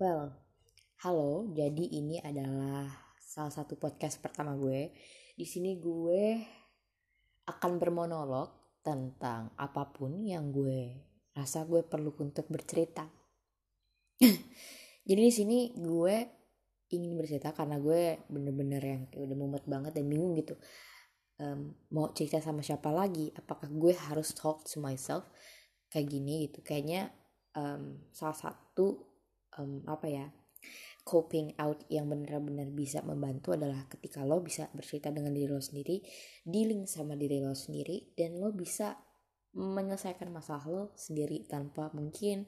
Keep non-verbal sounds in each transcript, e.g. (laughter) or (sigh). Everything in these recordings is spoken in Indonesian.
Well, halo. Jadi ini adalah salah satu podcast pertama gue. Di sini gue akan bermonolog tentang apa pun yang gue rasa gue perlu untuk bercerita. (clears throat) Jadi di sini gue ingin bercerita karena gue bener-bener yang udah mumet banget dan bingung gitu. Um, mau cerita sama siapa lagi? Apakah gue harus talk to myself kayak gini gitu? Kayaknya um, salah satu um, apa ya coping out yang benar-benar bisa membantu adalah ketika lo bisa bercerita dengan diri lo sendiri, dealing sama diri lo sendiri, dan lo bisa menyelesaikan masalah lo sendiri tanpa mungkin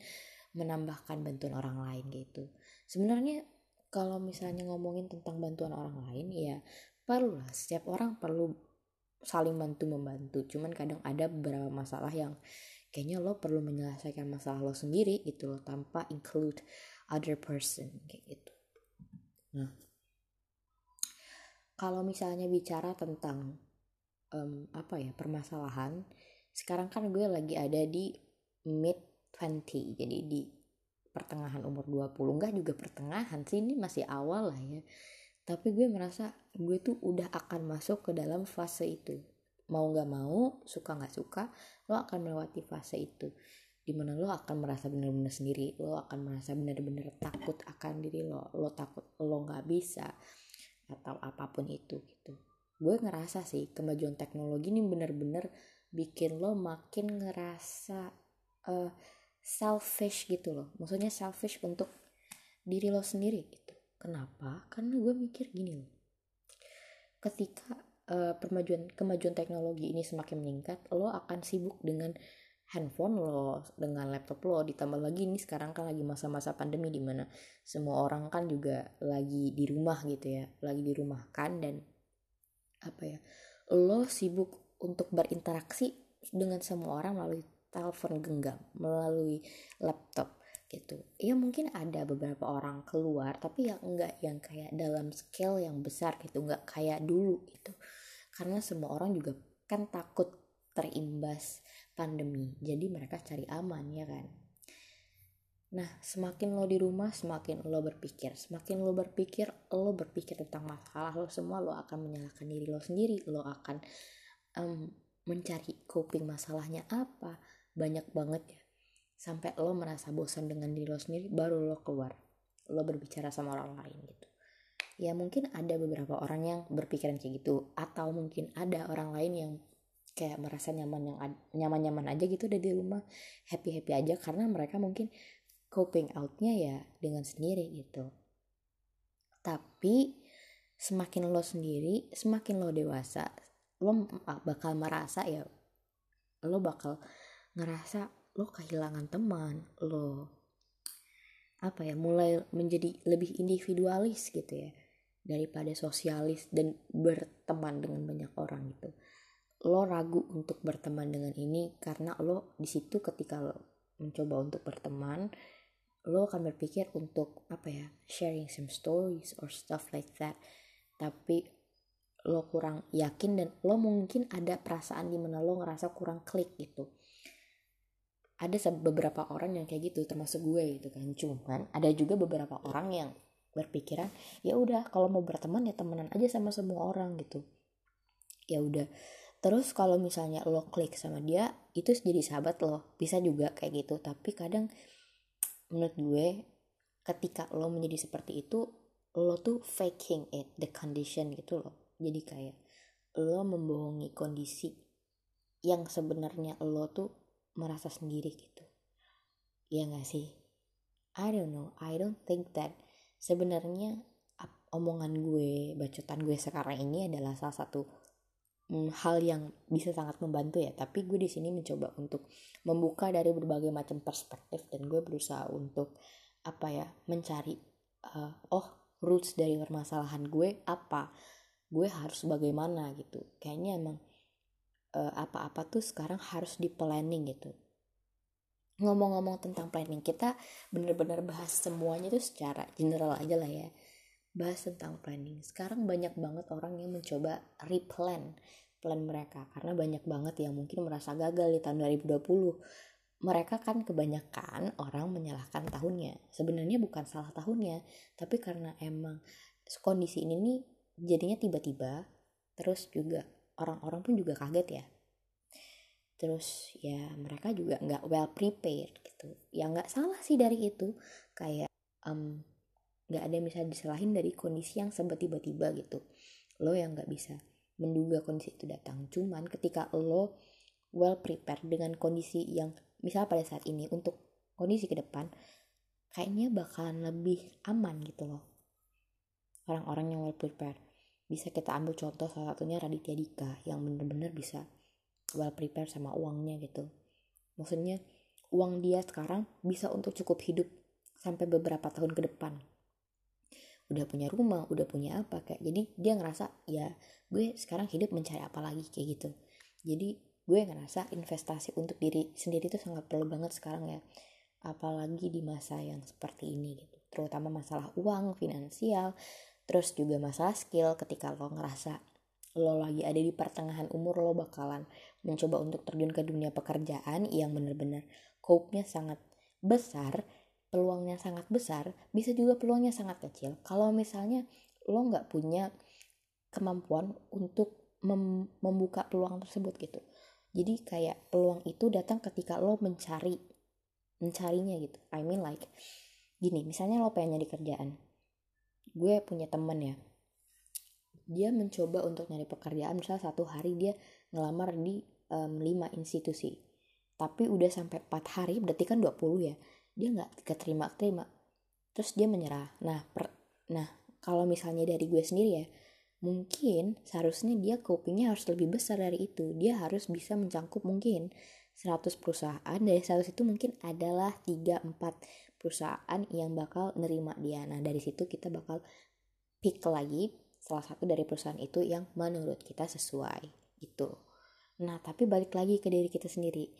menambahkan bantuan orang lain gitu. Sebenarnya kalau misalnya ngomongin tentang bantuan orang lain ya perlu lah setiap orang perlu saling bantu membantu. Cuman kadang ada beberapa masalah yang kayaknya lo perlu menyelesaikan masalah lo sendiri gitu loh tanpa include other person kayak gitu. Nah kalau misalnya bicara tentang um, apa ya permasalahan sekarang kan gue lagi ada di mid 20 jadi di pertengahan umur 20 enggak juga pertengahan sih ini masih awal lah ya. Tapi gue merasa gue tuh udah akan masuk ke dalam fase itu. Mau nggak mau suka nggak suka lo akan melewati fase itu di mana lo akan merasa benar-benar sendiri lo akan merasa benar-benar takut akan diri lo lo takut lo nggak bisa atau apa pun itu gitu. Gue ngerasa sih kemajuan teknologi ini benar-benar bikin lo makin ngerasa uh, selfish gitu loh. Maksudnya selfish untuk diri lo sendiri gitu. Kenapa? Karena gue mikir gini loh. Ketika uh, permajuan kemajuan teknologi ini semakin meningkat lo akan sibuk dengan handphone lo dengan laptop lo ditambah lagi ini sekarang kan lagi masa-masa pandemi di mana semua orang kan juga lagi di rumah gitu ya lagi di rumah kan dan apa ya lo sibuk untuk berinteraksi dengan semua orang melalui telepon genggam melalui laptop gitu. Ya mungkin ada beberapa orang keluar tapi yang enggak yang kayak dalam scale yang besar gitu enggak kayak dulu gitu. Karena semua orang juga kan takut terimbas pandemi. Jadi mereka cari aman ya kan? Nah semakin lo di rumah semakin lo berpikir. Semakin lo berpikir lo berpikir tentang masalah lo semua lo akan menyalahkan diri lo sendiri. Lo akan um, mencari coping masalahnya apa? Banyak banget ya. Sampai lo merasa bosan dengan diri lo sendiri baru lo keluar. Lo berbicara sama orang lain gitu. Ya mungkin ada beberapa orang yang berpikiran kayak gitu. Atau mungkin ada orang lain yang kayak merasa nyaman yang nyaman-nyaman aja gitu udah di rumah. Happy-happy aja karena mereka mungkin coping outnya ya dengan sendiri gitu. Tapi semakin lo sendiri semakin lo dewasa lo bakal merasa ya lo bakal ngerasa lo kehilangan teman lo apa ya mulai menjadi lebih individualis gitu ya daripada sosialis dan berteman dengan banyak orang gitu lo ragu untuk berteman dengan ini karena lo di situ ketika lo mencoba untuk berteman lo akan berpikir untuk apa ya sharing some stories or stuff like that. Tapi lo kurang yakin dan lo mungkin ada perasaan di mana lo ngerasa kurang klik gitu. Ada beberapa orang yang kayak gitu termasuk gue gitu kan. Cuman ada juga beberapa orang yang berpikiran ya udah kalau mau berteman ya temenan aja sama semua orang gitu. Ya udah terus kalau misalnya lo klik sama dia itu jadi sahabat lo. Bisa juga kayak gitu. Tapi kadang menurut gue ketika lo menjadi seperti itu lo tuh faking it the condition gitu loh. Jadi kayak lo membohongi kondisi yang sebenarnya lo tuh merasa sendiri gitu. Ya gak sih? I don't know. I don't think that. Sebenarnya omongan gue bacotan gue sekarang ini adalah salah satu hal yang bisa sangat membantu ya. Tapi gue di sini mencoba untuk membuka dari berbagai macam perspektif dan gue berusaha untuk apa ya mencari uh, oh roots dari permasalahan gue apa? Gue harus bagaimana gitu. Kayaknya emang uh, apa-apa tuh sekarang harus di planning gitu. Ngomong-ngomong tentang planning kita bener-bener bahas semuanya tuh secara general aja lah ya. Bahas tentang planning. Sekarang banyak banget orang yang mencoba replan plan mereka. Karena banyak banget yang mungkin merasa gagal di tahun 2020 mereka kan kebanyakan orang menyalahkan tahunnya. Sebenarnya bukan salah tahunnya tapi karena emang kondisi ini nih jadinya tiba-tiba terus juga orang-orang pun juga kaget ya. Terus ya mereka juga nggak well prepared gitu. Ya nggak salah sih dari itu. Kayak um, nggak ada yang bisa disalahin dari kondisi yang sebab tiba-tiba gitu. Lo yang nggak bisa menduga kondisi itu datang. Cuman ketika lo well prepared dengan kondisi yang misalnya pada saat ini untuk kondisi ke depan kayaknya bakalan lebih aman gitu loh. Orang-orang yang well prepared. Bisa kita ambil contoh salah satunya Raditya Dika yang bener-bener bisa well prepared sama uangnya gitu. Maksudnya uang dia sekarang bisa untuk cukup hidup sampai beberapa tahun ke depan udah punya rumah udah punya apa kayak jadi dia ngerasa ya gue sekarang hidup mencari apa lagi kayak gitu. Jadi gue ngerasa investasi untuk diri sendiri itu sangat perlu banget sekarang ya apalagi di masa yang seperti ini gitu. Terutama masalah uang finansial terus juga masalah skill ketika lo ngerasa lo lagi ada di pertengahan umur lo bakalan mencoba untuk terjun ke dunia pekerjaan yang bener-bener cope-nya sangat besar peluangnya sangat besar bisa juga peluangnya sangat kecil. Kalau misalnya lo nggak punya kemampuan untuk mem membuka peluang tersebut gitu. Jadi kayak peluang itu datang ketika lo mencari mencarinya gitu. I mean like gini misalnya lo pengen nyari kerjaan. Gue punya temen ya. Dia mencoba untuk nyari pekerjaan misalnya satu hari dia ngelamar di um, 5 institusi. Tapi udah sampai 4 hari berarti kan 20 ya dia nggak keterima terima terus dia menyerah. Nah per, nah kalau misalnya dari gue sendiri ya mungkin seharusnya dia kupingnya harus lebih besar dari itu. Dia harus bisa mencangkup mungkin 100 perusahaan. Dari 100 itu mungkin adalah 3-4 perusahaan yang bakal nerima dia. Nah dari situ kita bakal pick lagi salah satu dari perusahaan itu yang menurut kita sesuai gitu. Nah tapi balik lagi ke diri kita sendiri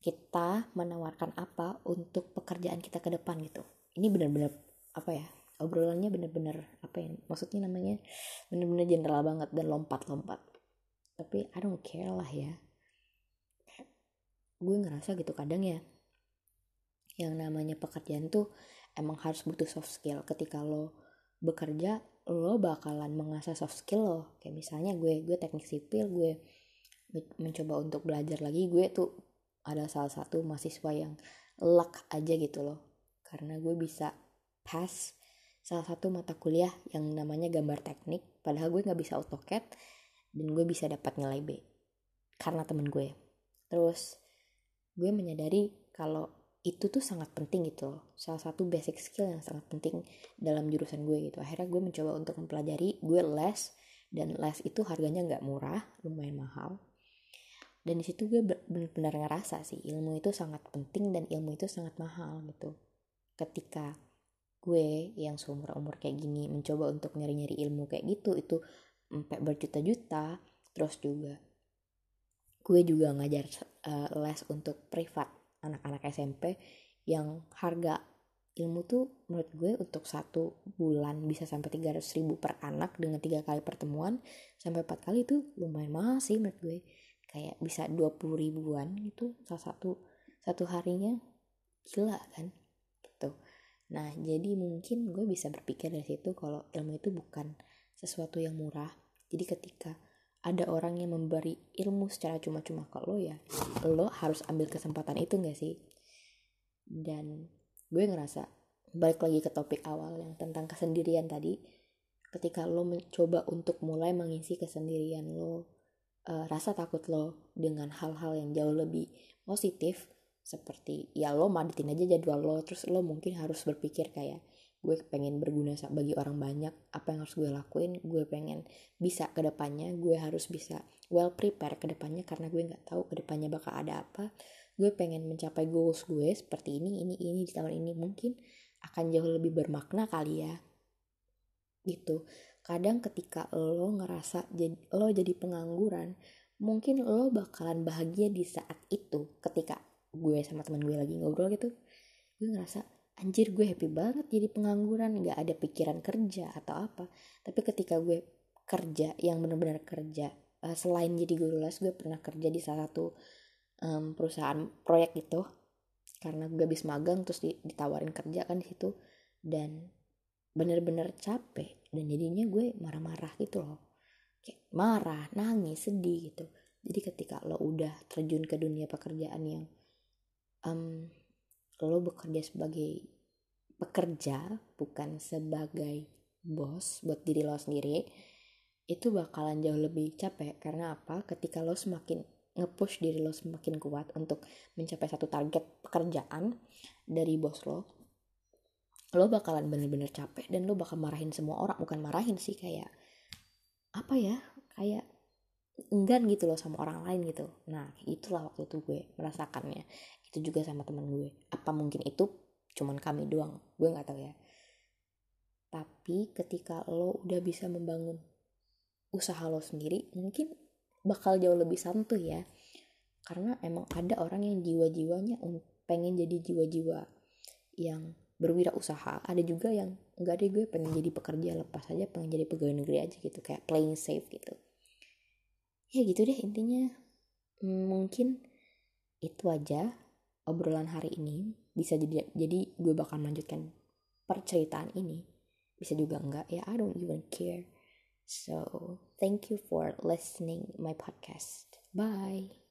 kita menawarkan apa untuk pekerjaan kita ke depan gitu. Ini benar-benar apa ya obrolannya bener-bener apa ya maksudnya namanya bener-bener general banget dan lompat-lompat. Tapi I don't care lah ya. Gue ngerasa gitu kadang ya yang namanya pekerjaan tuh emang harus butuh soft skill. Ketika lo bekerja lo bakalan mengasah soft skill lo. Kayak misalnya gue gue teknik sipil gue mencoba untuk belajar lagi gue tuh ada salah satu mahasiswa yang luck aja gitu loh. Karena gue bisa pass salah satu mata kuliah yang namanya gambar teknik padahal gue nggak bisa AutoCAD dan gue bisa dapat nilai B. Karena temen gue. Terus gue menyadari kalau itu tuh sangat penting gitu loh. Salah satu basic skill yang sangat penting dalam jurusan gue gitu. Akhirnya gue mencoba untuk mempelajari gue les dan les itu harganya nggak murah lumayan mahal dan di situ gue benar-benar ngerasa sih ilmu itu sangat penting dan ilmu itu sangat mahal gitu. Ketika gue yang seumur umur kayak gini mencoba untuk nyari-nyari ilmu kayak gitu itu sampai berjuta-juta. Terus juga gue juga ngajar uh, les untuk privat anak-anak SMP yang harga ilmu tuh menurut gue untuk satu bulan bisa sampai 300 ribu per anak dengan tiga kali pertemuan sampai empat kali itu lumayan mahal sih menurut gue kayak bisa 20 ribuan itu salah satu satu harinya gila kan Nah, jadi mungkin gue bisa berpikir dari situ kalau ilmu itu bukan sesuatu yang murah. Jadi ketika ada orang yang memberi ilmu secara cuma-cuma ke lo ya, lo harus ambil kesempatan itu gak sih? Dan gue ngerasa, balik lagi ke topik awal yang tentang kesendirian tadi, ketika lo mencoba untuk mulai mengisi kesendirian lo, uh, rasa takut lo dengan hal-hal yang jauh lebih positif, seperti ya lo madatin aja jadwal lo terus lo mungkin harus berpikir kayak gue pengen berguna bagi orang banyak apa yang harus gue lakuin gue pengen bisa ke depannya gue harus bisa well prepare ke depannya karena gue nggak tahu ke depannya bakal ada apa. Gue pengen mencapai goals gue seperti ini ini ini di tahun ini mungkin akan jauh lebih bermakna kali ya. Gitu kadang ketika lo ngerasa jadi lo jadi pengangguran mungkin lo bakalan bahagia di saat itu ketika gue sama teman gue lagi ngobrol gitu. Gue ngerasa anjir gue happy banget jadi pengangguran nggak ada pikiran kerja atau apa. Tapi ketika gue kerja yang benar-benar kerja uh, selain jadi guru les gue pernah kerja di salah satu um, perusahaan proyek itu karena gue habis magang terus ditawarin kerja kan di situ. Dan bener-bener capek dan jadinya gue marah-marah gitu loh. Kayak marah nangis sedih gitu. Jadi ketika lo udah terjun ke dunia pekerjaan yang um, lo bekerja sebagai pekerja bukan sebagai bos buat diri lo sendiri itu bakalan jauh lebih capek. Karena apa? Ketika lo semakin nge-push diri lo semakin kuat untuk mencapai satu target pekerjaan dari bos lo lo bakalan bener-bener capek dan lo bakal marahin semua orang. Bukan marahin sih kayak apa ya kayak enggan gitu loh sama orang lain gitu. Nah itulah waktu itu gue merasakannya. Itu juga sama teman gue. Apa mungkin itu? Cuman kami doang. Gue nggak tahu ya. Tapi ketika lo udah bisa membangun usaha lo sendiri mungkin bakal jauh lebih santuy ya. Karena emang ada orang yang jiwa-jiwanya pengen jadi jiwa-jiwa yang berwirausaha ada juga yang enggak deh gue pengen jadi pekerja lepas aja pengen jadi pegawai negeri aja gitu kayak playing safe gitu. Ya gitu deh intinya. Mungkin itu aja obrolan hari ini. Bisa jadi jadi gue bakal melanjutkan perceritaan ini. Bisa juga enggak? Ya I don't even care. So, thank you for listening my podcast. Bye.